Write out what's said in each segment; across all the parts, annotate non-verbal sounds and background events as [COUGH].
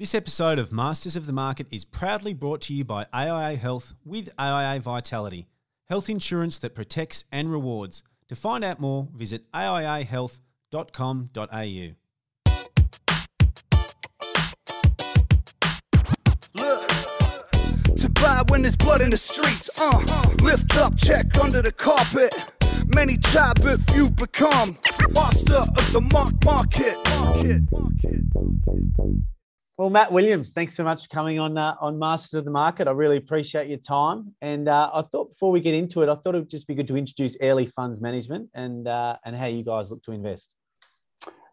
This episode of Masters of the Market is proudly brought to you by AIA Health with AIA Vitality, health insurance that protects and rewards. To find out more, visit aiahealth.com.au. To buy when there's blood in the streets. Uh, lift up, check under the carpet. Many try, but few become master of the mark market. market, market, market. Well, Matt Williams, thanks so much for coming on uh, on Masters of the Market. I really appreciate your time. And uh, I thought before we get into it, I thought it would just be good to introduce Airlie Funds Management and uh, and how you guys look to invest.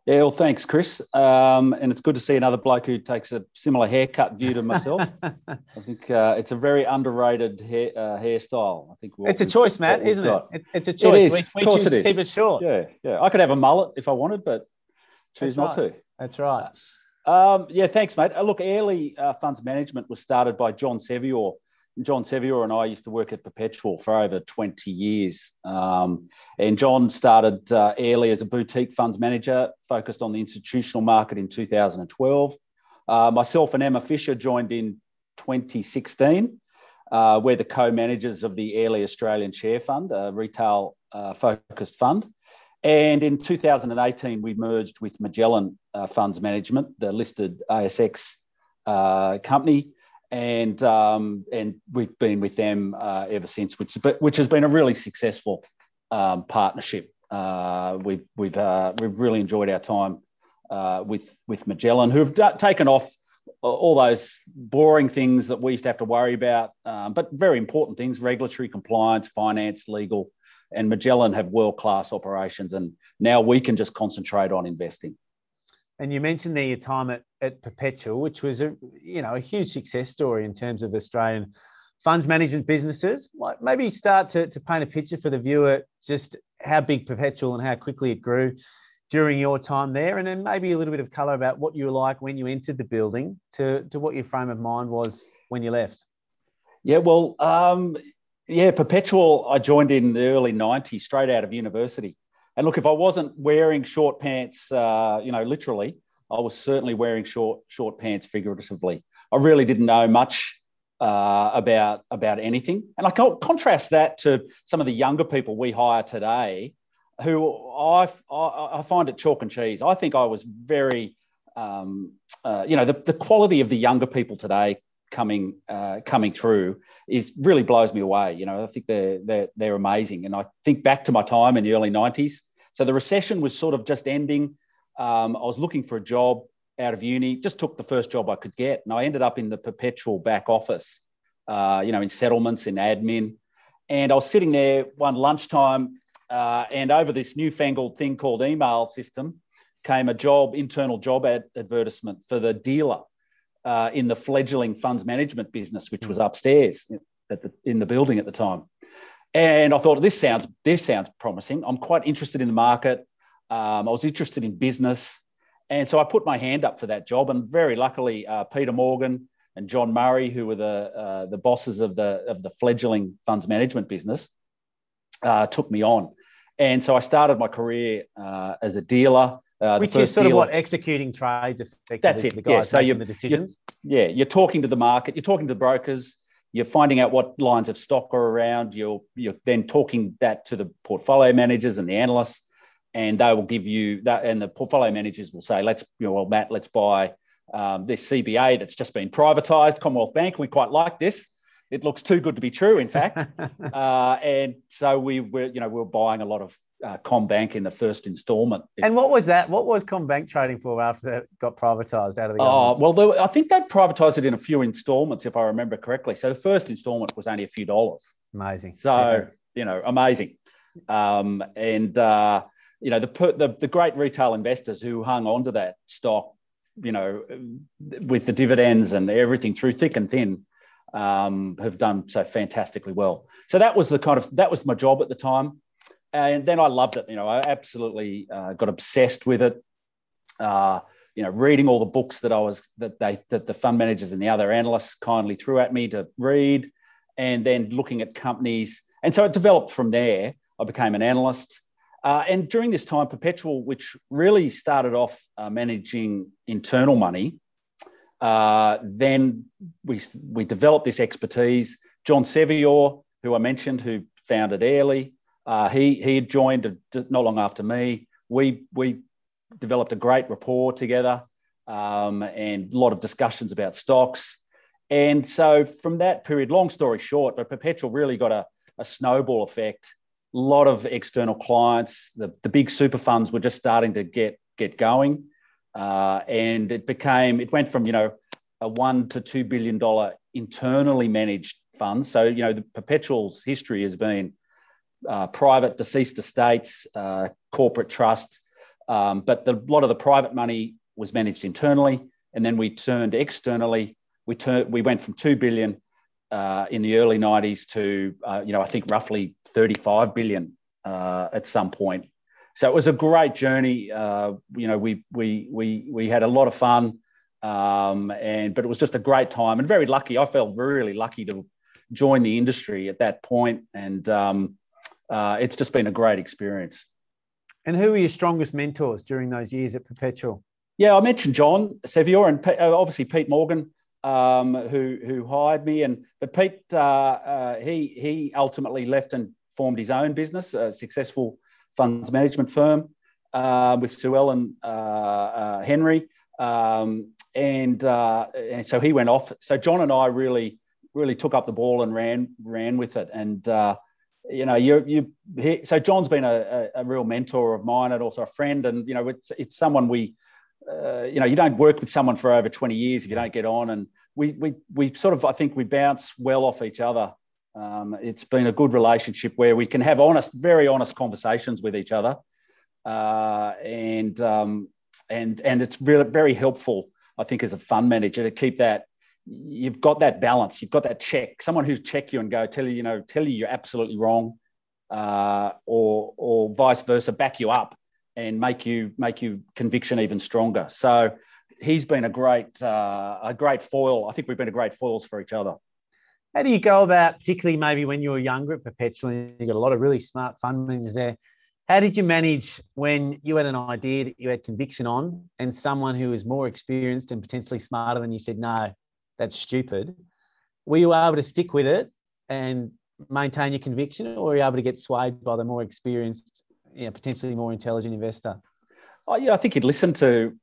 Yeah, well, thanks, Chris. Um, and it's good to see another bloke who takes a similar haircut view to myself. [LAUGHS] I think uh, it's a very underrated hair, uh, hairstyle. I think it's a choice, Matt, isn't got. it? It's a choice. It. We, we of course, it is. Keep it short. Yeah, yeah. I could have a mullet if I wanted, but choose That's not right. to. That's right. Um, yeah, thanks, mate. Uh, look, Airlie uh, Funds Management was started by John Sevior. John Sevior and I used to work at Perpetual for over 20 years. Um, and John started uh, Airlie as a boutique funds manager, focused on the institutional market in 2012. Uh, myself and Emma Fisher joined in 2016. Uh, we're the co-managers of the Airlie Australian Share Fund, a retail uh, focused fund. And in 2018, we merged with Magellan uh, Funds Management, the listed ASX uh, company, and um, and we've been with them uh, ever since, which which has been a really successful um, partnership. Uh, we've we've uh, we've really enjoyed our time uh, with with Magellan, who've d- taken off all those boring things that we used to have to worry about, um, but very important things: regulatory compliance, finance, legal and Magellan have world class operations, and now we can just concentrate on investing. And you mentioned there your time at, at Perpetual, which was a you know a huge success story in terms of Australian funds management businesses. Maybe start to, to paint a picture for the viewer just how big Perpetual and how quickly it grew during your time there, and then maybe a little bit of colour about what you were like when you entered the building to, to what your frame of mind was when you left. Yeah, well, um, yeah, Perpetual, I joined in the early 90s, straight out of university. And look, if I wasn't wearing short pants, uh, you know, literally, I was certainly wearing short short pants figuratively. I really didn't know much uh, about about anything, and I contrast that to some of the younger people we hire today, who I I, I find it chalk and cheese. I think I was very, um, uh, you know, the, the quality of the younger people today coming uh, coming through is really blows me away. You know, I think they're they're they're amazing, and I think back to my time in the early '90s. So the recession was sort of just ending. Um, I was looking for a job out of uni, just took the first job I could get, and I ended up in the Perpetual back office. Uh, you know, in settlements, in admin, and I was sitting there one lunchtime, uh, and over this newfangled thing called email system came a job, internal job ad- advertisement for the dealer uh, in the fledgling funds management business, which was upstairs at the, in the building at the time. And I thought this sounds this sounds promising. I'm quite interested in the market. Um, I was interested in business, and so I put my hand up for that job. And very luckily, uh, Peter Morgan and John Murray, who were the uh, the bosses of the of the fledgling funds management business, uh, took me on. And so I started my career uh, as a dealer. Uh, Which is sort dealer. of what executing trades effectively. That's it. The guys yeah. So you're the decisions. You're, yeah, you're talking to the market. You're talking to the brokers. You're finding out what lines of stock are around. You're you're then talking that to the portfolio managers and the analysts, and they will give you that. And the portfolio managers will say, "Let's, you know, well, Matt, let's buy um, this CBA that's just been privatised, Commonwealth Bank. We quite like this." It looks too good to be true, in fact. [LAUGHS] uh, and so we were, you know, we were buying a lot of uh, CommBank in the first instalment. And what was that? What was CommBank trading for after that got privatised out of the? Oh well, there, I think they privatised it in a few instalments, if I remember correctly. So the first instalment was only a few dollars. Amazing. So yeah. you know, amazing. Um, and uh, you know, the, the the great retail investors who hung onto that stock, you know, with the dividends and everything through thick and thin. Um, have done so fantastically well. So that was the kind of that was my job at the time and then I loved it. You know, I absolutely uh, got obsessed with it. Uh, you know, reading all the books that I was that they that the fund managers and the other analysts kindly threw at me to read, and then looking at companies, and so it developed from there. I became an analyst, uh, and during this time, Perpetual, which really started off uh, managing internal money, Uh, then we, we developed this expertise. John Sevior, who I mentioned, who founded Airlie, uh, he, he had joined not long after me. We, we developed a great rapport together um, and a lot of discussions about stocks. And so from that period, long story short, but Perpetual really got a, a snowball effect. A lot of external clients, the, the big super funds were just starting to get, get going. Uh, and it became, it went from, you know, a one to two billion dollar internally managed fund. So, you know, the Perpetual's history has been uh, private deceased estates, uh, corporate trust, um, but the, a lot of the private money was managed internally, and then we turned externally. We turned, we went from two billion uh, in the early '90s to, uh, you know, I think roughly 35 billion uh, at some point. So it was a great journey. You know, we we we we had a lot of fun, um, and but it was just a great time and very lucky. I felt really lucky to join the industry at that point, and um, uh, it's just been a great experience. And who were your strongest mentors during those years at Perpetual? Yeah, I mentioned John Sevior and uh, obviously Pete Morgan, um, who who hired me. And but Pete, uh, uh, he he ultimately left and formed his own business, a successful funds management firm uh, with Sue Ellen uh, uh, Henry, um, and and so he went off. So John and I really really took up the ball and ran ran with it. And you know, you you so John's been a, a, real mentor of mine and also a friend, and you know, it's it's someone we uh, you know, you don't work with someone for over 20 years if you don't get on. And we, we, we sort of, I think we bounce well off each other. Um, it's been a good relationship where we can have honest, very honest conversations with each other. Uh, and, um, and, and it's really very helpful, I think, as a fund manager to keep that. You've got that balance. You've got that check. Someone who's check you and go tell you, you know, tell you you're absolutely wrong, uh, or or vice versa, back you up and make you make you conviction even stronger. So he's been a great uh, a great foil. I think we've been a great foils for each other. How do you go about, particularly maybe when you were younger at Perpetual, you got a lot of really smart fund managers there. How did you manage when you had an idea that you had conviction on, and someone who was more experienced and potentially smarter than you said, "No, that's stupid." Were you able to stick with it and maintain your conviction, or were you able to get swayed by the more experienced you know, potentially more intelligent investor? Oh, yeah, I think he'd listen to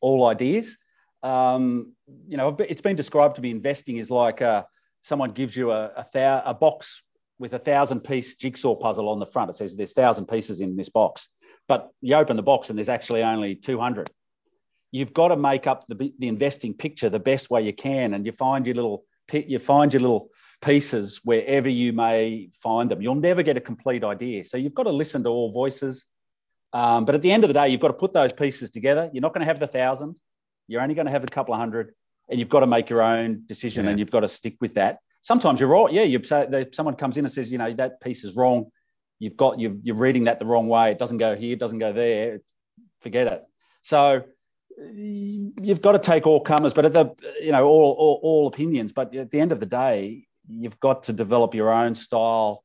all ideas. Um, you know, it's been described to me investing is like uh, someone gives you a, a, thou- a box with a thousand piece jigsaw puzzle on the front. It says there's thousand pieces in this box, but you open the box and there's actually only 200. You've got to make up the, the investing picture the best way you can, and you find your little you find your little pieces wherever you may find them. You'll never get a complete idea. So you've got to listen to all voices. Um, but at the end of the day, you've got to put those pieces together. You're not going to have the thousand. You're only going to have a couple of hundred, and you've got to make your own decision, yeah. and you've got to stick with that. Sometimes you're right. Yeah, you say someone comes in and says, you know, that piece is wrong. You've got you're, you're reading that the wrong way. It doesn't go here. It doesn't go there. Forget it. So you've got to take all comers, but at the you know all, all, all opinions. But at the end of the day, you've got to develop your own style,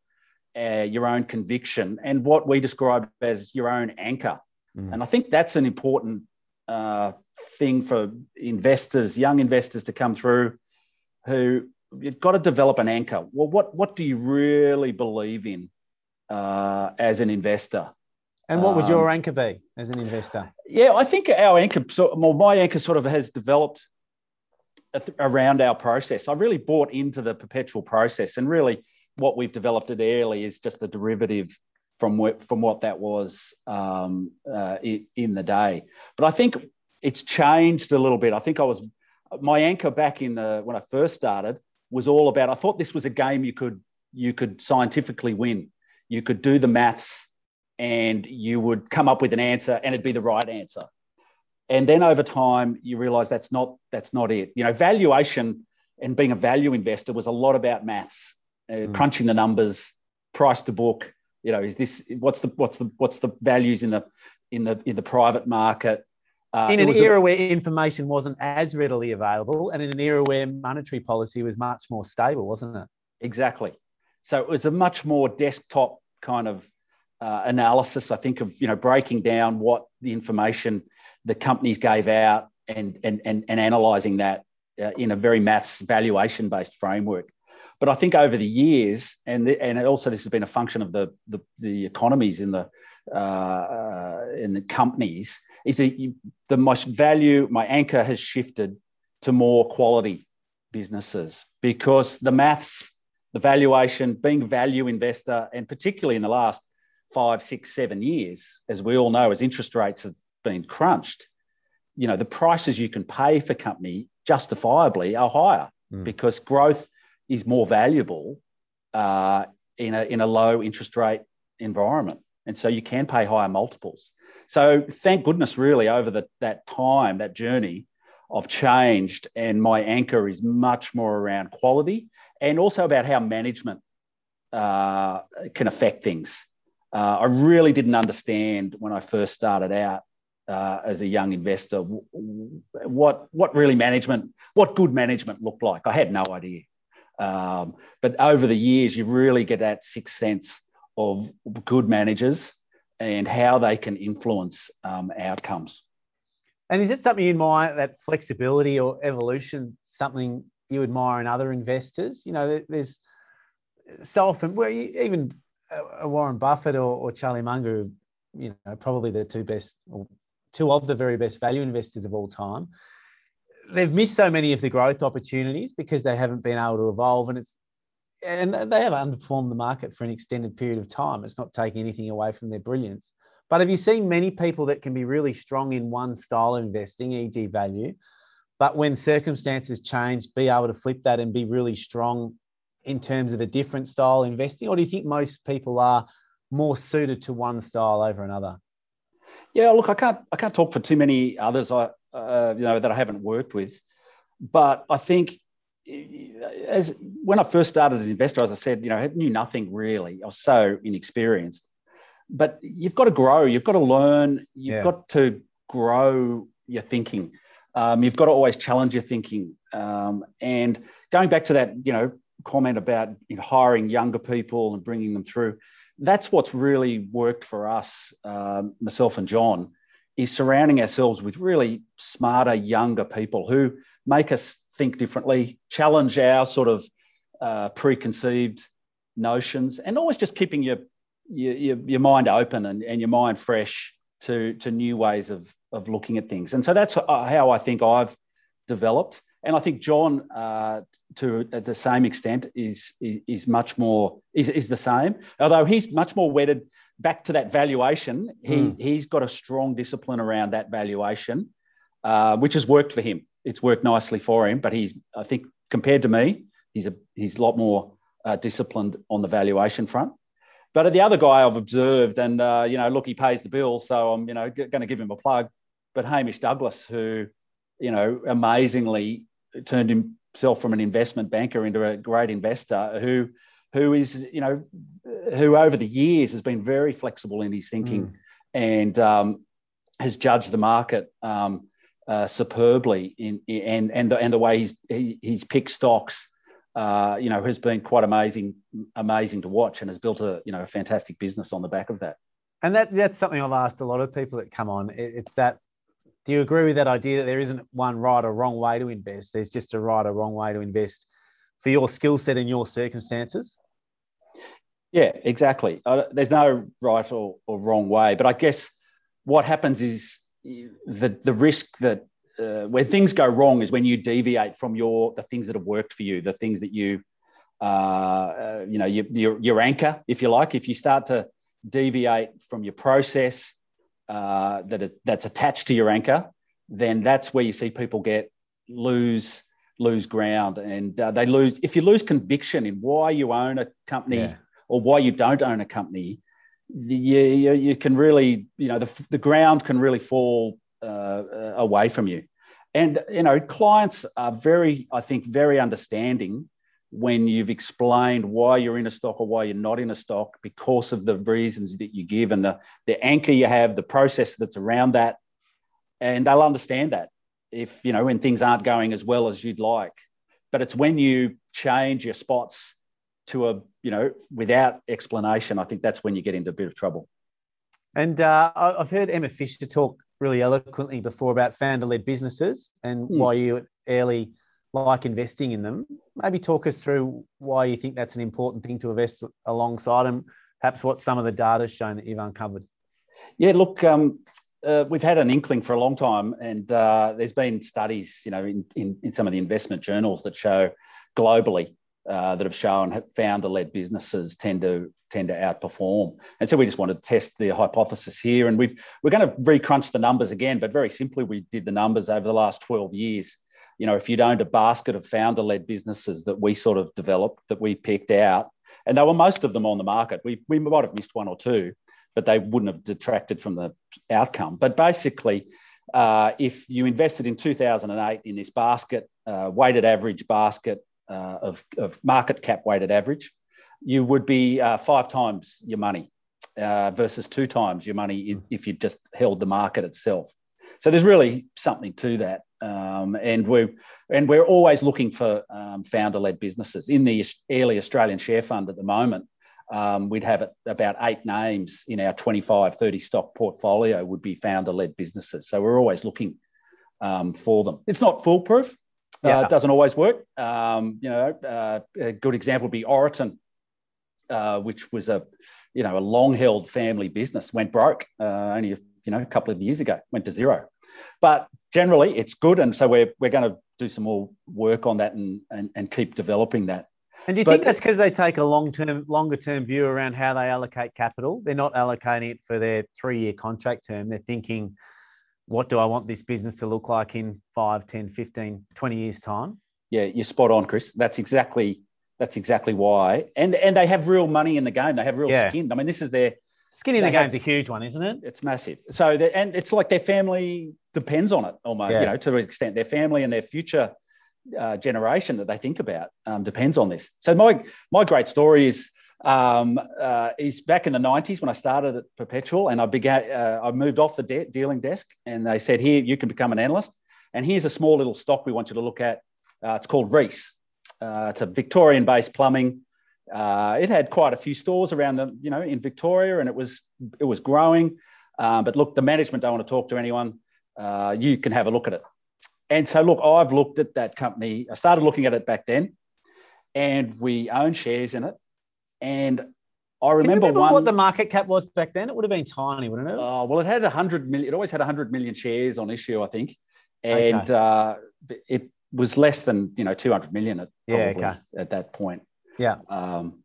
uh, your own conviction, and what we describe as your own anchor. Mm. And I think that's an important uh, thing for investors, young investors, to come through, who you've got to develop an anchor. Well, what what do you really believe in uh, as an investor? And what would your um, anchor be as an investor? Yeah, I think our anchor, so, well, my anchor sort of has developed around our process. I really bought into the Perpetual process, and really, what we've developed at Airlie is just a derivative from what, from what that was um, uh, in the day. But I think it's changed a little bit. I think I was my anchor back in the when I first started was all about. I thought this was a game you could you could scientifically win. You could do the maths, and you would come up with an answer, and it'd be the right answer. And then over time you realize that's not that's not it. You know valuation and being a value investor was a lot about maths uh, mm. crunching the numbers price to book you know is this what's the what's the what's the values in the in the in the private market? Uh, in an era a, where information wasn't as readily available and in an era where monetary policy was much more stable wasn't it? Exactly. So it was a much more desktop kind of uh, analysis i think of you know breaking down what the information the companies gave out and and and, and analysing that uh, in a very maths valuation based framework. But I think over the years, and the, and also this has been a function of the the, the economies in the uh, in the companies, is that the most value my anchor has shifted to more quality businesses because the maths, the valuation, being value investor, and particularly in the last five, six, seven years, as we all know, as interest rates have been crunched, you know, the prices you can pay for company justifiably are higher mm. because growth is more valuable uh, in, a, in a low interest rate environment. And so you can pay higher multiples. So thank goodness, really, over the, that time, that journey, I've changed, and my anchor is much more around quality and also about how management uh, can affect things. Uh, I really didn't understand when I first started out uh, as a young investor what what really management, what good management looked like. I had no idea. Um, but over the years, you really get that sixth sense of good managers and how they can influence um, outcomes. And is it something you admire that flexibility or evolution, something you admire in other investors? You know, there's so often, well, even Warren Buffett or, or Charlie Munger, you know, probably the two best, two of the very best value investors of all time. They've missed so many of the growth opportunities because they haven't been able to evolve, and it's and they have underperformed the market for an extended period of time. It's not taking anything away from their brilliance. But have you seen many people that can be really strong in one style of investing, e.g., value, but when circumstances change, be able to flip that and be really strong in terms of a different style investing, or do you think most people are more suited to one style over another? Yeah, look, I can't I can't talk for too many others I uh, you know that I haven't worked with, but I think as when I first started as an investor, as I said, you know, I knew nothing really. I was so inexperienced but you've got to grow. You've got to learn. You've yeah. got to grow your thinking. Um, you've got to always challenge your thinking. Um, and going back to that, you know, comment about you know, hiring younger people and bringing them through, that's what's really worked for us, um, myself and John, is surrounding ourselves with really smarter, younger people who make us think differently, challenge our sort of uh, preconceived notions, and always just keeping your your, your mind open and, and your mind fresh to, to new ways of, of looking at things. And so that's how I think I've developed. And I think John, uh, to the same extent, is, is, is much more is, is the same. Although he's much more wedded back to that valuation. He mm. he's got a strong discipline around that valuation, uh, which has worked for him. It's worked nicely for him. But he's I think compared to me, he's a he's a lot more uh, disciplined on the valuation front. But the other guy I've observed, and uh, you know, look, he pays the bill, so I'm you know g- going to give him a plug. But Hamish Douglass, who you know amazingly turned himself from an investment banker into a great investor, who who is you know who over the years has been very flexible in his thinking mm. and um, has judged the market um, uh, superbly in, in, and and the, and the way he's he, he's picked stocks uh, you know, has been quite amazing, amazing to watch, and has built a you know a fantastic business on the back of that. And that that's something I've asked a lot of people that come on. It's that. Do you agree with that idea that there isn't one right or wrong way to invest? There's just a right or wrong way to invest for your skill set and your circumstances. Yeah, exactly. Uh, there's no right or, or wrong way, but I guess what happens is the the risk that uh, where things go wrong is when you deviate from your the things that have worked for you, the things that you uh, uh, you know your, your, your anchor, if you like. If you start to deviate from your process uh, that it, that's attached to your anchor, then that's where you see people get lose lose ground and uh, they lose if you lose conviction in why you own a company yeah. or why you don't own a company the, you, you can really you know the, the ground can really fall uh, away from you and you know, clients are very, I think, very understanding when you've explained why you're in a stock or why you're not in a stock because of the reasons that you give and the, the anchor you have, the process that's around that. And they'll understand that if, you know, when things aren't going as well as you'd like. But it's when you change your spots to a, you know, without explanation, I think that's when you get into a bit of trouble. And uh, I've heard Emma Fisher talk really eloquently before about founder led businesses and mm. why you at Airlie like investing in them. Maybe talk us through why you think that's an important thing to invest alongside and perhaps what some of the data has shown that you've uncovered. Yeah, look, um, uh, we've had an inkling for a long time, and uh, there's been studies, you know, in, in, in, some of the investment journals that show globally uh, that have shown founder-led businesses tend to tend to outperform. And so we just want to test the hypothesis here, and we've we're going to recrunch the numbers again, but very simply, we did the numbers over the last 12 years. You know, if you'd owned a basket of founder-led businesses that we sort of developed, that we picked out, and there were most of them on the market. We we might have missed one or two, but they wouldn't have detracted from the outcome. But basically. Uh, if you invested in 2008 in this basket, uh, weighted average basket uh, of, of market cap weighted average, you would be uh, five times your money uh, versus two times your money if you just held the market itself. So there's really something to that, um, and we're and we're always looking for um, founder-led businesses in the Airlie Australian Share Fund at the moment. Um, we'd have about eight names in our 25, 30 stock portfolio would be founder-led businesses. So we're always looking um, for them. It's not foolproof. Yeah. Uh, it doesn't always work. Um, you know, uh, a good example would be Oroton, uh, which was a, you know, a long-held family business, went broke uh, only, you know, a couple of years ago, went to zero. But generally, it's good, and so we're we're going to do some more work on that and and, and keep developing that. And do you but, think that's because they take a long-term, longer-term view around how they allocate capital? They're not allocating it for their three-year contract term. They're thinking what do I want this business to look like in 5, 10, 15, 20 years' time? Yeah, you're spot on, Chris. That's exactly that's exactly why. And and they have real money in the game. They have real yeah. skin. I mean, this is their skin in the game's a huge one, isn't it? It's massive. So and it's like their family depends on it almost. Yeah. You know, to an extent, their family and their future uh, generation that they think about um, depends on this. So my my great story is um, uh, is back in the 90s when I started at Perpetual and I began, uh, I moved off the de- dealing desk and they said, here, you can become an analyst. And here's a small little stock we want you to look at. Uh, it's called Reece. Uh, it's a Victorian based plumbing. Uh, it had quite a few stores around the, you know, in Victoria and it was, it was growing. But look, the management don't want to talk to anyone. Uh, you can have a look at it. And so, look, I've looked at that company. I started looking at it back then and we own shares in it and I remember, remember one. What the market cap was back then? It would have been tiny, wouldn't it? Oh well, it had a hundred million. It always had a hundred million shares on issue, I think, and okay. uh, it was less than you know two hundred million at yeah, okay. at that point. Yeah. Um,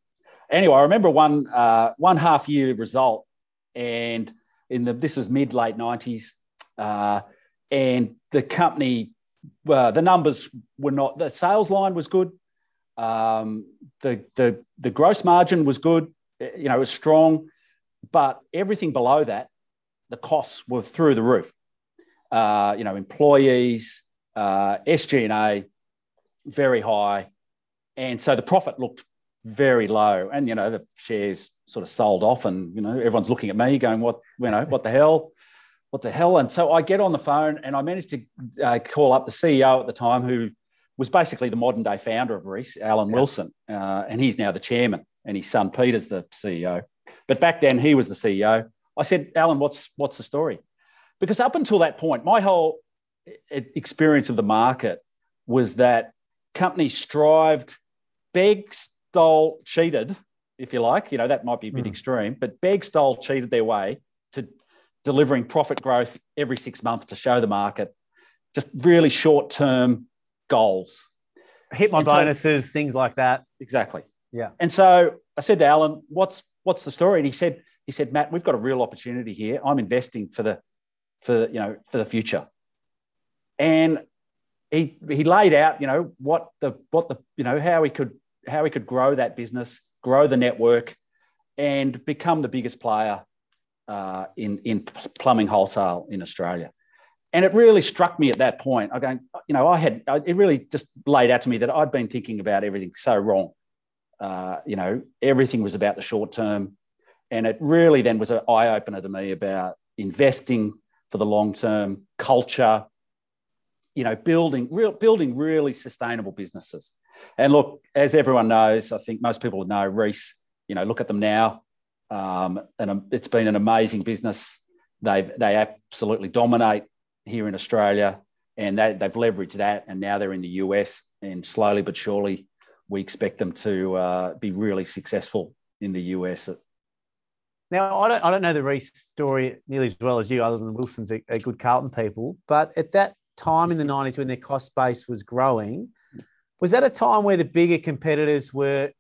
anyway, I remember one uh, one half year result, and in the this is mid late nineties, uh, and the company, well, the numbers were not. The sales line was good. Um, the, the, the gross margin was good, you know, it was strong, but everything below that, the costs were through the roof. Uh, you know, employees, uh, SG&A, very high. And so the profit looked very low. And, you know, the shares sort of sold off and, you know, everyone's looking at me going, what, you know, what the hell? What the hell? And so I get on the phone and I managed to uh, call up the CEO at the time who was basically the modern day founder of Reece, Alan yeah. Wilson, uh, and he's now the chairman, and his son Peter's the CEO. But back then he was the CEO. I said, Alan, what's what's the story? Because up until that point, my whole experience of the market was that companies strived, begged, stole, cheated, if you like. You know that might be a bit mm. extreme, but begged, stole, cheated their way delivering profit growth every six months to show the market. Just really short term goals. Hit my and bonuses, so, things like that. Exactly. Yeah. And so I said to Alan, "What's what's the story?" And he said, "He said, Matt, we've got a real opportunity here. I'm investing for the for you know for the future." And he he laid out, you know, what the what the you know how he could how he could grow that business, grow the network, and become the biggest player uh, in in plumbing wholesale in Australia. And it really struck me at that point. I going, you know, I had it really just laid out to me that I'd been thinking about everything so wrong. Uh, you know, everything was about the short term, and it really then was an eye opener to me about investing for the long term, culture. You know, building real building really sustainable businesses. And look, as everyone knows, I think most people know Reece, You know, look at them now, um, and it's been an amazing business. They've they absolutely dominate here in Australia. and they, they've leveraged that, and now they're in the US, and slowly but surely, we expect them to uh, be really successful in the US. Now, I don't, I don't know the Reece story nearly as well as you, other than Wilson's a, a good Carlton people. But at that time in the 90s when their cost base was growing, was that a time where the bigger competitors were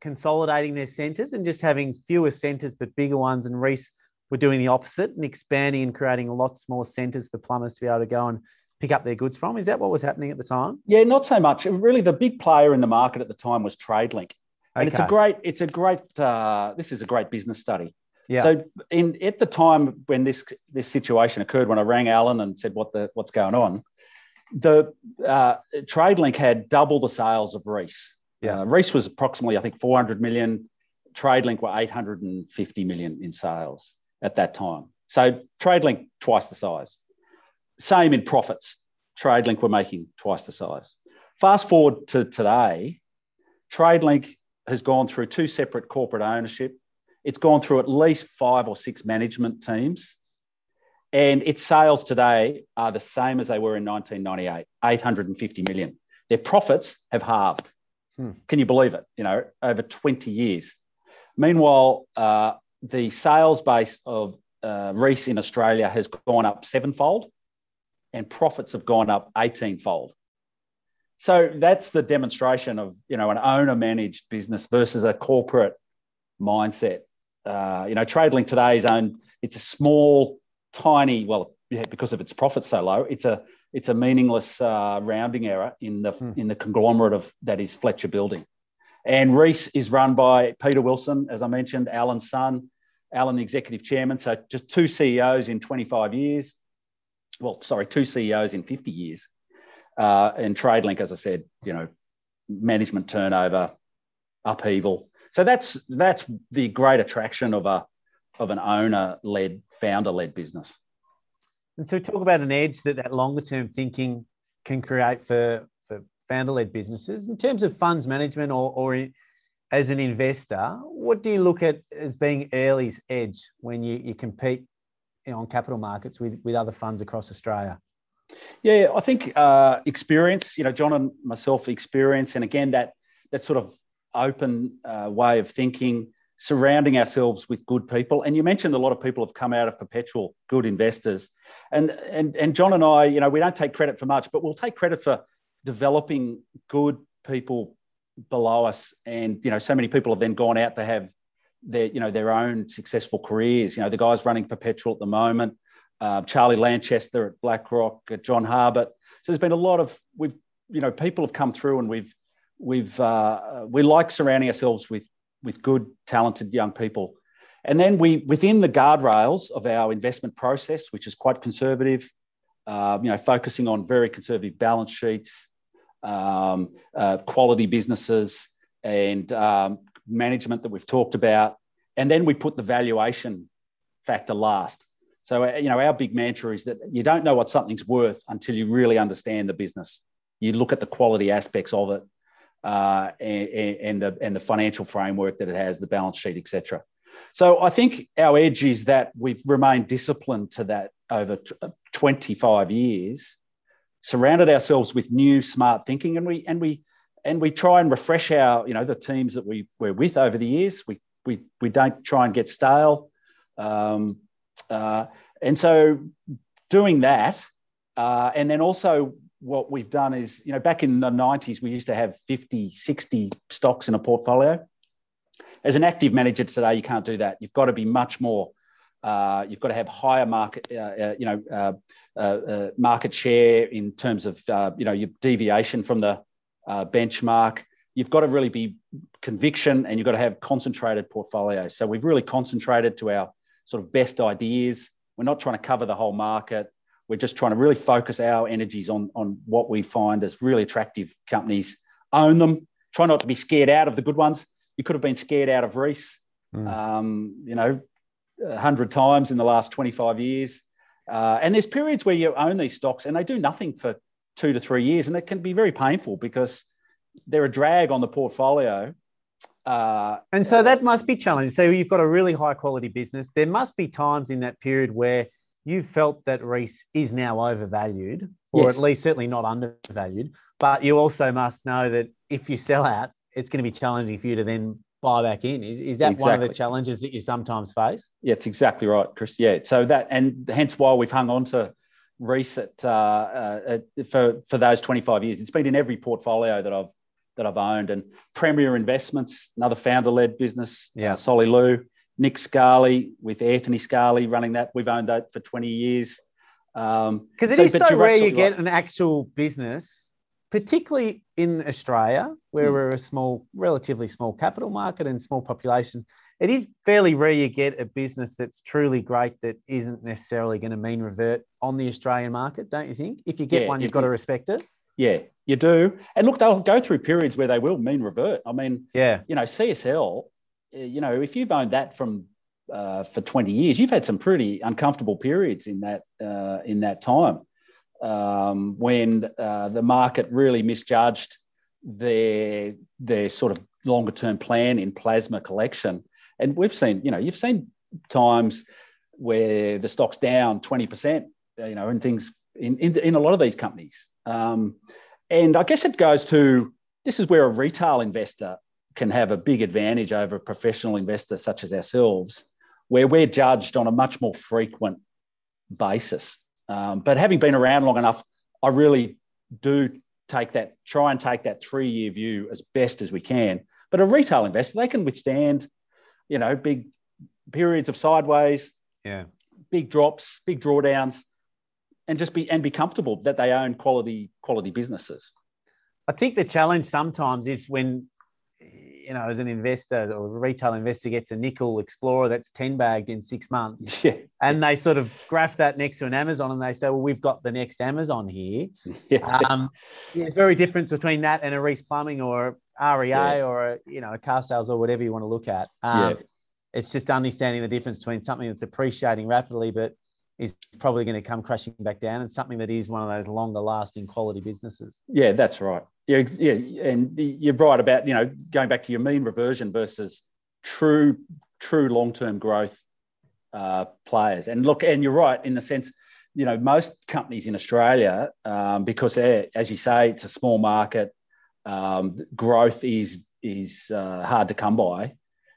consolidating their centres and just having fewer centres but bigger ones? And Reece were doing the opposite and expanding and creating lots more centres for plumbers to be able to go and pick up their goods from. Is that what was happening at the time? Yeah, not so much. Really, the big player in the market at the time was TradeLink. And okay. it's a great, it's a great, uh, this is a great business study. Yeah. So in at the time when this this situation occurred, when I rang Alan and said what the what's going on, the uh, TradeLink had double the sales of Reece. Yeah. Uh, Reece was approximately, I think, 400 million. TradeLink were 850 million in sales at that time. So TradeLink twice the size. Same in profits. TradeLink were making twice the size. Fast forward to today, TradeLink has gone through two separate corporate ownership. It's gone through at least five or six management teams. And its sales today are the same as they were in 1998, 850 million. Their profits have halved. Hmm. Can you believe it? You know, over 20 years. Meanwhile, uh, the sales base of uh, Reece in Australia has gone up sevenfold and profits have gone up 18 fold. So that's the demonstration of, you know, an owner managed business versus a corporate mindset. Uh, you know, TradeLink today is owned, it's a small, tiny, well, because of its profits so low, it's a it's a meaningless uh, rounding error in the hmm. in the conglomerate of that is Fletcher Building. And Reece is run by Peter Wilson, as I mentioned, Alan's son, Alan, the executive chairman. So just two CEOs in 25 years. Well, sorry, two CEOs in 50 years. Uh, and TradeLink, as I said, you know, management turnover, upheaval. So that's that's the great attraction of a of an owner led, founder led business. And so, talk about an edge that that longer term thinking can create for for founder led businesses in terms of funds management or or as an investor. What do you look at as being Airlie's edge when you, you compete on capital markets with with other funds across Australia? Yeah, I think uh, experience. You know, John and myself experience, and again that that sort of open uh, way of thinking surrounding ourselves with good people. And you mentioned a lot of people have come out of Perpetual good investors. And, and, and John and I, you know, we don't take credit for much, but we'll take credit for developing good people below us. And, you know, so many people have then gone out to have their, you know, their own successful careers. You know, the guys running Perpetual at the moment, uh, Charlie Lanchester at BlackRock, uh, John Harbert. So there's been a lot of, we've, you know, people have come through and we've, we've, uh, we like surrounding ourselves with with good, talented young people. And then we, within the guardrails of our investment process, which is quite conservative, uh, you know, focusing on very conservative balance sheets, um, uh, quality businesses, and um, management that we've talked about. And then we put the valuation factor last. So, uh, you know, our big mantra is that you don't know what something's worth until you really understand the business. You look at the quality aspects of it uh, and, and, the, and the financial framework that it has, the balance sheet, etc. So I think our edge is that we've remained disciplined to that over t- uh, 25 years, surrounded ourselves with new smart thinking, and we and we and we try and refresh our you know the teams that we we're with over the years. We we we don't try and get stale, um, uh, and so doing that, uh, and then also what we've done is, you know, back in the 90s, we used to have 50, 60 stocks in a portfolio. As an active manager today, you can't do that. You've got to be much more. Uh, you've got to have higher market, uh, uh, you know, uh, uh, uh, market share in terms of, you know, your deviation from the benchmark. You've got to really be conviction, and you've got to have concentrated portfolios. So we've really concentrated to our sort of best ideas. We're not trying to cover the whole market. We're just trying to really focus our energies on, on what we find as really attractive companies. Own them. Try not to be scared out of the good ones. You could have been scared out of Reece, mm. um, you know, a hundred times in the last 25 years. Uh, and there's periods where you own these stocks and they do nothing for two to three years. And it can be very painful because they're a drag on the portfolio. Uh, and so that must be challenging. So you've got a really high quality business. There must be times in that period where you felt that Reece is now overvalued, or yes. at least certainly not undervalued. But you also must know that if you sell out, it's going to be challenging for you to then buy back in. Is, is that exactly. one of the challenges that you sometimes face? Yeah, it's exactly right, Chris. Yeah. So that, and hence why we've hung on to Reece at, uh, uh, for, for those 25 years. It's been in every portfolio that I've, that I've owned and Premier Investments, another founder led business. Yeah. Uh, Solly Lew, Nick Scali with Anthony Scali running that. We've owned that for 20 years. Because um, it so, is so rare you get right. an actual business particularly in Australia, where mm. we're a small, relatively small capital market and small population, it is fairly rare you get a business that's truly great that isn't necessarily going to mean revert on the Australian market, don't you think? If you get yeah, one, you've got to respect it. Yeah, you do. And look, they'll go through periods where they will mean revert. I mean, yeah, you know, CSL, you know, if you've owned that from uh, for 20 years, you've had some pretty uncomfortable periods in that uh, in that time um, when uh, the market really misjudged their their sort of longer term plan in plasma collection. And we've seen, you know, you've seen times where the stock's down 20%, you know, and things in, in, in a lot of these companies. Um, and I guess it goes to this is where a retail investor can have a big advantage over a professional investor such as ourselves, where we're judged on a much more frequent basis. Um, but having been around long enough, I really do take that, try and take that three year view as best as we can. But a retail investor, they can withstand, you know, big periods of sideways, yeah, big drops, big drawdowns, and just be and be comfortable that they own quality quality businesses. I think the challenge sometimes is when you know, as an investor or a retail investor gets a nickel explorer that's 10 bagged in six months. [LAUGHS] Yeah. And they sort of graph that next to an Amazon and they say, well, we've got the next Amazon here. [LAUGHS] Yeah. Um, there's very difference between that and a Reece Plumbing or REA yeah. or, a, you know, a car sales or whatever you want to look at. Um, yeah. It's just understanding the difference between something that's appreciating rapidly, but is probably going to come crashing back down and something that is one of those longer lasting quality businesses. Yeah, that's right. Yeah, yeah, and you're right about you know going back to your mean reversion versus true true long term growth uh, players. And look, and you're right in the sense, you know, most companies in Australia, um, because as you say, it's a small market, um, growth is is uh, hard to come by.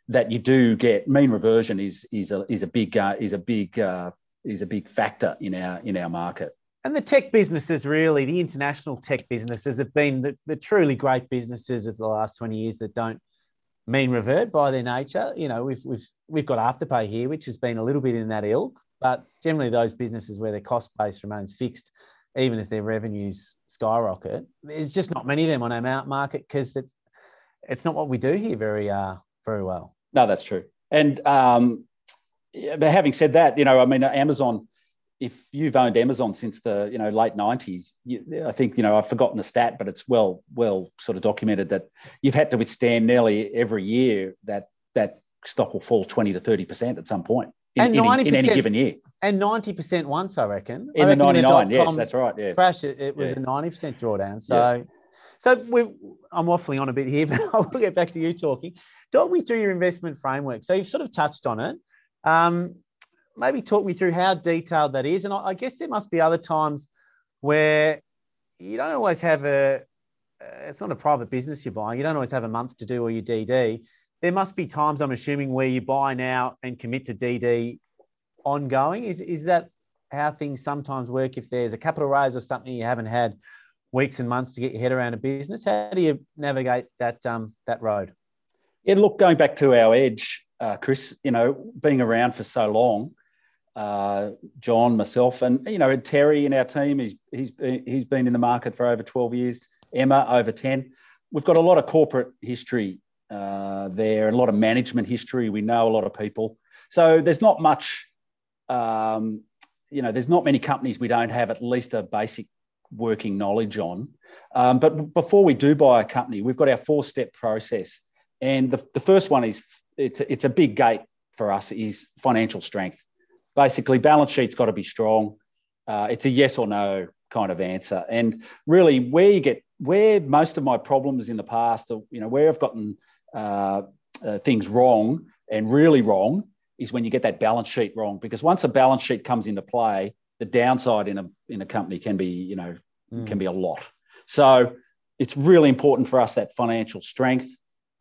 That you do get mean reversion is is a is a big uh, is a big uh, is a big factor in our in our market. And the tech businesses, really, the international tech businesses have been the, the truly great businesses of the last 20 years that don't mean revert by their nature. You know, we've, we've, we've got Afterpay here, which has been a little bit in that ilk, but generally those businesses where their cost base remains fixed, even as their revenues skyrocket, there's just not many of them on our market because it's, it's not what we do here very, uh, very well. No, that's true. And um, but having said that, you know, I mean, Amazon if you've owned Amazon since the you know late nineties, I think you know I've forgotten the stat, but it's well well sort of documented that you've had to withstand nearly every year that that stock will fall twenty to thirty percent at some point in, in, in, any given year. And ninety percent once, I reckon. In I the ninety nine, yes, that's right. Yeah, crash. It, it was yeah. a ninety percent drawdown. So, yeah. so we I'm waffling on a bit here, [LAUGHS] but I'll get back to you talking. Talk me through your investment framework. So you've sort of touched on it. Um, maybe talk me through how detailed that is. And I, I guess there must be other times where you don't always have a, it's not a private business you're buying. You don't always have a month to do all your DD. There must be times, I'm assuming, where you buy now and commit to DD ongoing. Is, is that how things sometimes work if there's a capital raise or something you haven't had weeks and months to get your head around a business? How do you navigate that, um, that road? Yeah, look, going back to our edge, uh, Chris, you know, being around for so long, uh, John, myself, and you know Terry in our team. He's he's he's been in the market for over twelve years. Emma over ten. We've got a lot of corporate history uh, there, and a lot of management history. We know a lot of people, so there's not much. Um, you know, there's not many companies we don't have at least a basic working knowledge on. Um, but before we do buy a company, we've got our four-step process, and the, the first one is it's a, it's a big gate for us is financial strength basically balance sheet's got to be strong. Uh, it's a yes or no kind of answer. And really, where you get where most of my problems in the past, are, you know, where I've gotten uh, uh, things wrong and really wrong is when you get that balance sheet wrong. Because once a balance sheet comes into play, the downside in a in a company can be you know mm. can be a lot. So it's really important for us that financial strength.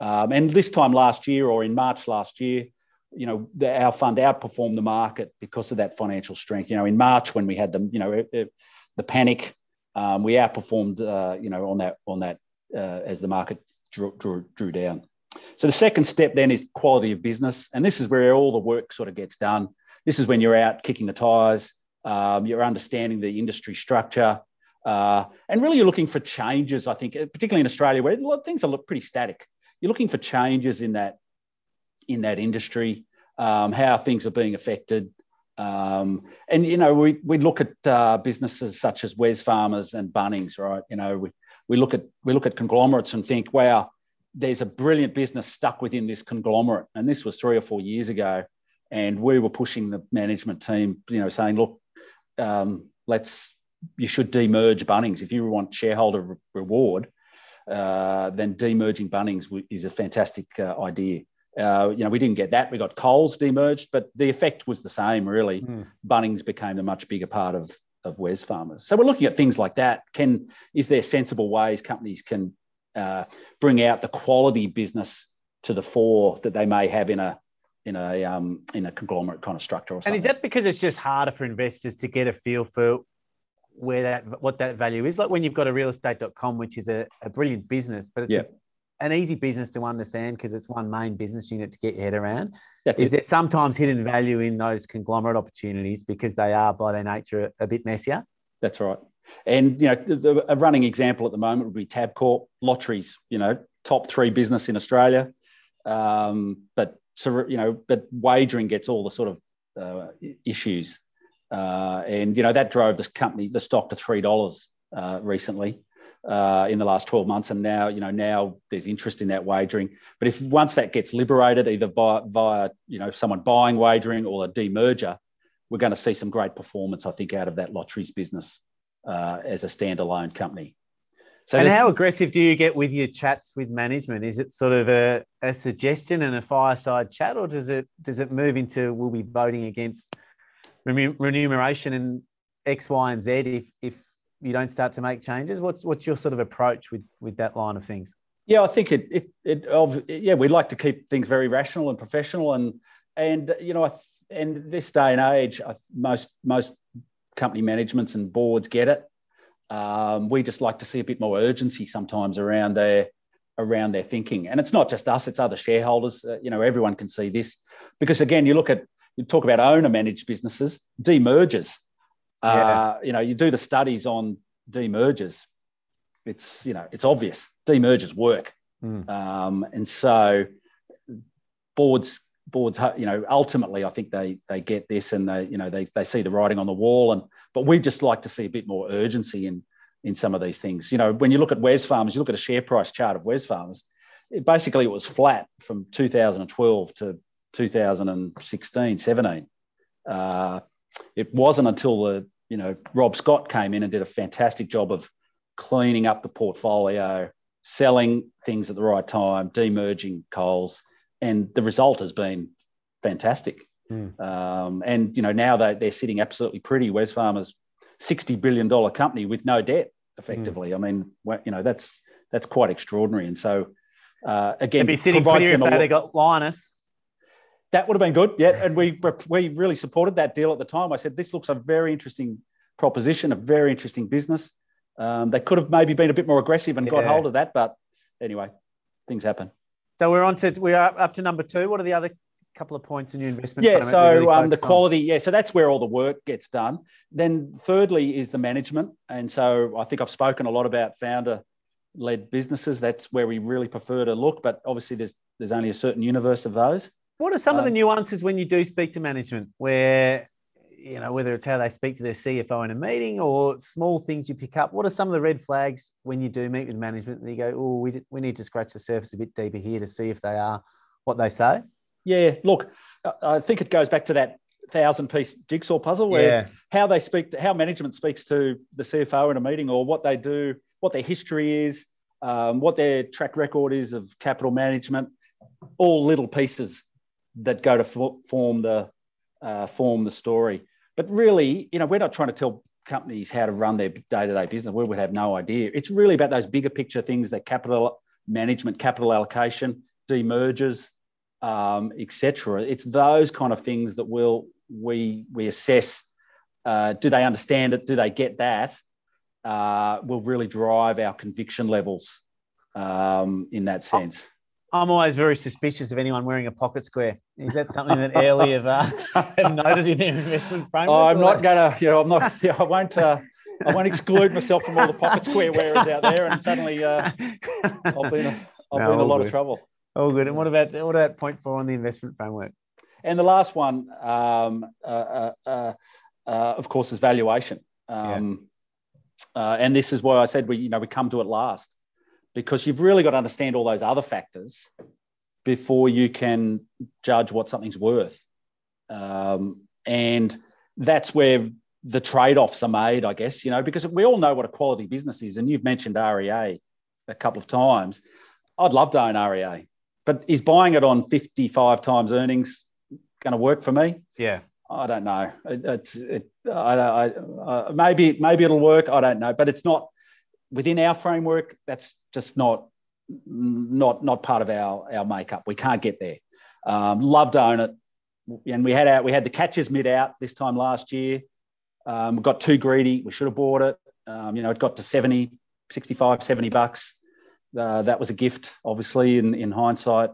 Um, and this time last year or in March last year, you know, the, our fund outperformed the market because of that financial strength. You know, in March when we had the, you know, it, it, the panic, um, we outperformed, uh, you know, on that on that uh, as the market drew, drew, drew down. So the second step then is quality of business, and this is where all the work sort of gets done. This is when you're out kicking the tires, um, you're understanding the industry structure, uh, and really you're looking for changes. I think, particularly in Australia, where a lot of things are look pretty static. You're looking for changes in that in that industry, um, how things are being affected. Um, and you know, we we look at uh, businesses such as Wesfarmers and Bunnings, right? You know, we, we look at we look at conglomerates and think, wow, there's a brilliant business stuck within this conglomerate. And this was three or four years ago, and we were pushing the management team, you know, saying, look, um, let's you should demerge Bunnings if you want shareholder re- reward. Uh, then demerging Bunnings is a fantastic uh, idea. Uh, you know, we didn't get that. We got Coles demerged, but the effect was the same, really. Mm. Bunnings became a much bigger part of, of Wesfarmers. So we're looking at things like that. Can Is there sensible ways companies can uh, bring out the quality business to the fore that they may have in a in a um, in a conglomerate kind of structure or something. And is that because it's just harder for investors to get a feel for where that what that value is? Like when you've got a realestate.com, which is a, a brilliant business, but it's yeah. a an easy business to understand because it's one main business unit to get your head around. That's is it. there sometimes hidden value in those conglomerate opportunities because they are by their nature a bit messier? That's right. And you know, the, a running example at the moment would be Tabcorp lotteries. You know, top three business in Australia, um, but so you know, but wagering gets all the sort of uh, issues, uh, and you know that drove this company, the stock to three dollars uh, recently uh, in the last 12 months. And now, you know, now there's interest in that wagering. But if once that gets liberated, either by, via, you know, someone buying wagering or a demerger, we're going to see some great performance, I think, out of that lotteries business uh, as a standalone company. So and how aggressive do you get with your chats with management? Is it sort of a, a suggestion and a fireside chat, or does it does it move into we'll be voting against remuneration and X, Y, and Z if if you don't start to make changes? What's what's your sort of approach with with that line of things? Yeah, I think it it, it yeah we'd like to keep things very rational and professional and and you know and this day and age most most company managements and boards get it. Um, we just like to see a bit more urgency sometimes around their around their thinking, and it's not just us; it's other shareholders. Uh, you know, everyone can see this because again, you look at you talk about owner managed businesses, demergers yeah. Uh, you know, you do the studies on demergers. It's you know, it's obvious demergers work, mm. um, and so boards boards you know ultimately i think they they get this and they you know they, they see the writing on the wall and but we just like to see a bit more urgency in in some of these things you know when you look at Wesfarmers you look at a share price chart of Wesfarmers it, basically it was flat from 2012 to 2016 17 uh, it wasn't until the you know Rob Scott came in and did a fantastic job of cleaning up the portfolio, selling things at the right time, demerging Coles, and the result has been fantastic. Mm. Um, and you know now they they're sitting absolutely pretty. Wesfarmers, sixty billion dollar company with no debt, effectively. Mm. I mean, you know that's that's quite extraordinary. And so uh, again, They'd be sitting pretty if they got Lynas. That would have been good, yeah. And we we really supported that deal at the time. I said this looks a very interesting proposition, a very interesting business. Um, they could have maybe been a bit more aggressive and yeah. got hold of that, but anyway, things happen. So we're on to we're up to number two. What are the other couple of points in your investment? Yeah, so really um, the quality. On? Yeah, so that's where all the work gets done. Then thirdly is the management, and so I think I've spoken a lot about founder led businesses. That's where we really prefer to look, but obviously there's there's only a certain universe of those. What are some um, of the um, nuances when you do speak to management where, you know, whether it's how they speak to their CFO in a meeting or small things you pick up? What are some of the red flags when you do meet with management and you go, oh, we, we need to scratch the surface a bit deeper here to see if they are what they say? Yeah, look, I think it goes back to that thousand piece jigsaw puzzle where yeah. how they speak, to, how management speaks to the CFO in a meeting or what they do, what their history is, um, what their track record is of capital management, all little pieces that go to form the uh, form the story. But really, you know, we're not trying to tell companies how to run their day-to-day business. We would have no idea. It's really about those bigger picture things that capital management, capital allocation, demergers, um, etc. It's those kind of things that will we we assess. Uh, do they understand it? Do they get that? Uh, will really drive our conviction levels um, in that sense. I'm always very suspicious of anyone wearing a pocket square. Is that something that Airlie have, uh, [LAUGHS] have noted in their investment framework? Oh, I'm not going to, you know, I'm not, know, I won't, uh, I won't exclude myself from all the pocket square wearers out there, and suddenly uh, I'll be in a, I'll no, be in a lot good. of trouble. Oh, good. And what about what about point four on the investment framework? And the last one, um, uh, uh, uh, uh of course, is valuation. Um, yeah. and this is why I said we, you know, we come to it last because you've really got to understand all those other factors before you can judge what something's worth. Um, and that's where the trade-offs are made, I guess, you know, because we all know what a quality business is. And you've mentioned REA a couple of times. I'd love to own REA, but is buying it on 55 times earnings going to work for me? Yeah. I don't know. It, it's it, I, I, uh, maybe maybe it'll work. I don't know, but it's not within our framework, that's just not not not part of our our makeup. We can't get there. Um, love to own it, and we had our, we had the catches mid out this time last year. Um, we got too greedy. We should have bought it. Um, you know, it got to 70, 65, 70 bucks. Uh, that was a gift, obviously, in, in hindsight.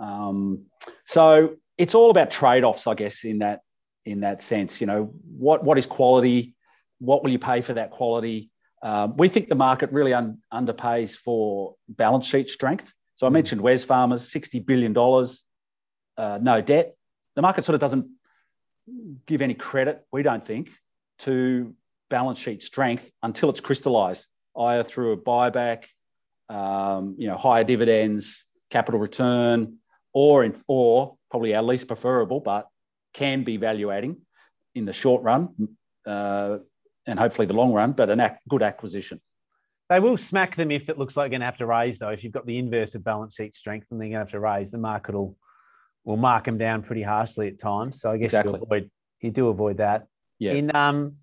Um, so it's all about trade-offs, I guess, in that in that sense. You know, what what is quality? What will you pay for that quality? Um, we think the market really un- underpays for balance sheet strength. So I mm. mentioned Wesfarmers, $60 billion, uh, no debt. The market sort of doesn't give any credit, we don't think, to balance sheet strength until it's crystallized, either through a buyback, um, you know, higher dividends, capital return, or, in, or probably our least preferable, but can be valuating in the short run, uh, and hopefully the long run, but a ac- good acquisition. They will smack them if it looks like you're going to have to raise, though. If you've got the inverse of balance sheet strength and they're going to have to raise, the market will will mark them down pretty harshly at times. So I guess exactly. you avoid you do avoid that. Yeah. In um,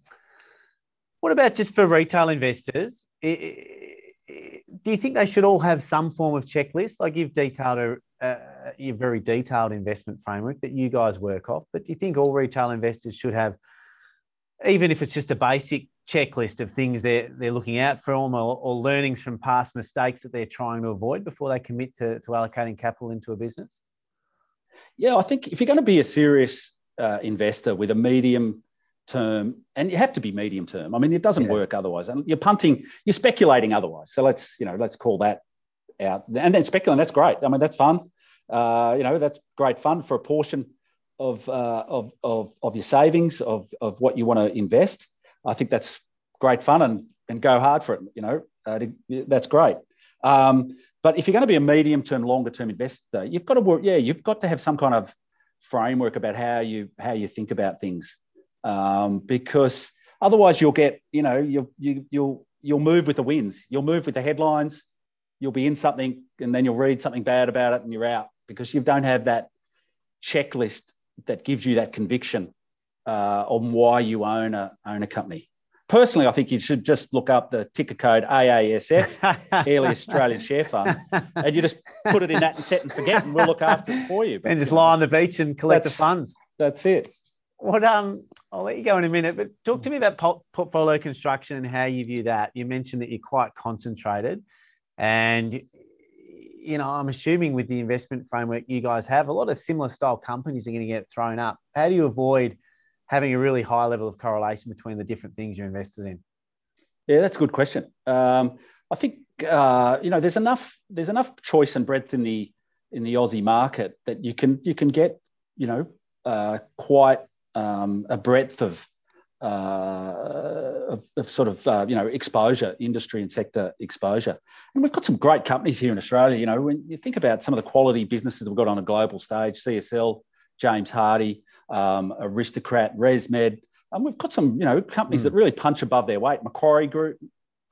what about just for retail investors? Do you think they should all have some form of checklist? Like you've detailed a, a your very detailed investment framework that you guys work off, but do you think all retail investors should have even if it's just a basic checklist of things they're, they're looking out from or, or learnings from past mistakes that they're trying to avoid before they commit to, to allocating capital into a business? Yeah, I think if you're going to be a serious uh, investor with a medium term, and you have to be medium term. I mean, it doesn't yeah. work otherwise. And you're punting, you're speculating otherwise. So let's, you know, let's call that out. And then speculating, that's great. I mean, that's fun. Uh, you know, that's great fun for a portion of, uh, of, of, of your savings, of, of what you want to invest. I think that's great fun and, and go hard for it. You know, uh, that's great. Um, but if you're going to be a medium term, longer term investor, you've got to work. Yeah, you've got to have some kind of framework about how you how you think about things, um, because otherwise you'll get you know you'll you, you'll you'll move with the winds. You'll move with the headlines. You'll be in something and then you'll read something bad about it and you're out because you don't have that checklist that gives you that conviction uh, on why you own a own a company. Personally, I think you should just look up the ticker code AASF, Airlie [LAUGHS] Australian Share Fund, and you just put it in that and set and forget, and we'll look after it for you. But, [LAUGHS] and just you know, lie on the beach and collect the funds. That's it. What um, I'll let you go in a minute, but talk to me about portfolio construction and how you view that. You mentioned that you're quite concentrated, and you know, I'm assuming with the investment framework you guys have, a lot of similar style companies are going to get thrown up. How do you avoid having a really high level of correlation between the different things you're invested in? Yeah, that's a good question. Um, I think uh, you know there's enough there's enough choice and breadth in the in the Aussie market that you can you can get you know uh, quite um, a breadth of uh, of, of, sort of uh, you know exposure, industry and sector exposure. And we've got some great companies here in Australia. You know, when you think about some of the quality businesses we've got on a global stage, CSL, James Hardie, um, Aristocrat, ResMed, and we've got some you know companies mm. that really punch above their weight. Macquarie Group.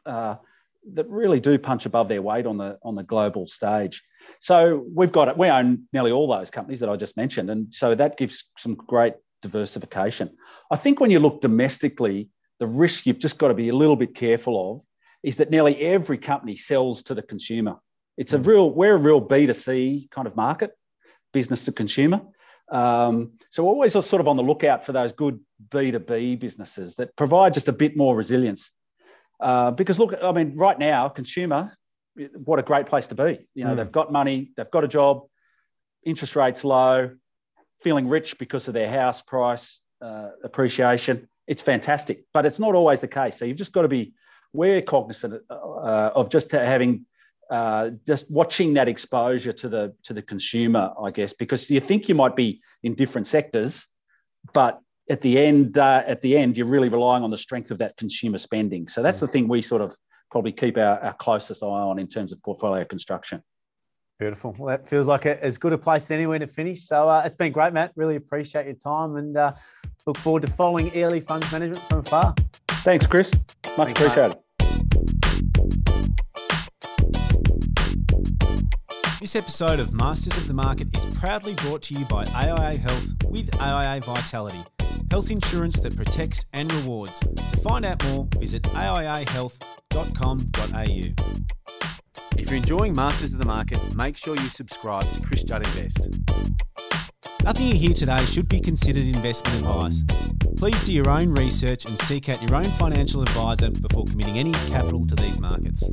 Uh, that really do punch above their weight on the on the global stage. So we've got it. We own nearly all those companies that I just mentioned, and so that gives some great diversification. I think when you look domestically, the risk you've just got to be a little bit careful of is that nearly every company sells to the consumer. It's a mm. real we're a real B two C kind of market, business to consumer. Um, so always sort of on the lookout for those good B two B businesses that provide just a bit more resilience. Uh, because look, I mean, right now, consumer, what a great place to be. You know, mm. they've got money, they've got a job, interest rates low, feeling rich because of their house price uh, appreciation. It's fantastic, but it's not always the case. So you've just got to be we're cognizant uh, of just having uh, just watching that exposure to the to the consumer, I guess, because you think you might be in different sectors, but at the end, uh, at the end, you're really relying on the strength of that consumer spending. So that's mm. the thing we sort of probably keep our, our closest eye on in terms of portfolio construction. Beautiful. Well, that feels like a, as good a place as anywhere to finish. So uh, it's been great, Matt. Really appreciate your time and uh, look forward to following Airlie Funds Management from afar. Thanks, Chris. Much Thanks, appreciated. This episode of Masters of the Market is proudly brought to you by AIA Health with AIA Vitality, health insurance that protects and rewards. To find out more, visit aiahealth.com.au. If you're enjoying Masters of the Market, make sure you subscribe to Chris Judd Invest. Nothing you hear today should be considered investment advice. Please do your own research and seek out your own financial advisor before committing any capital to these markets.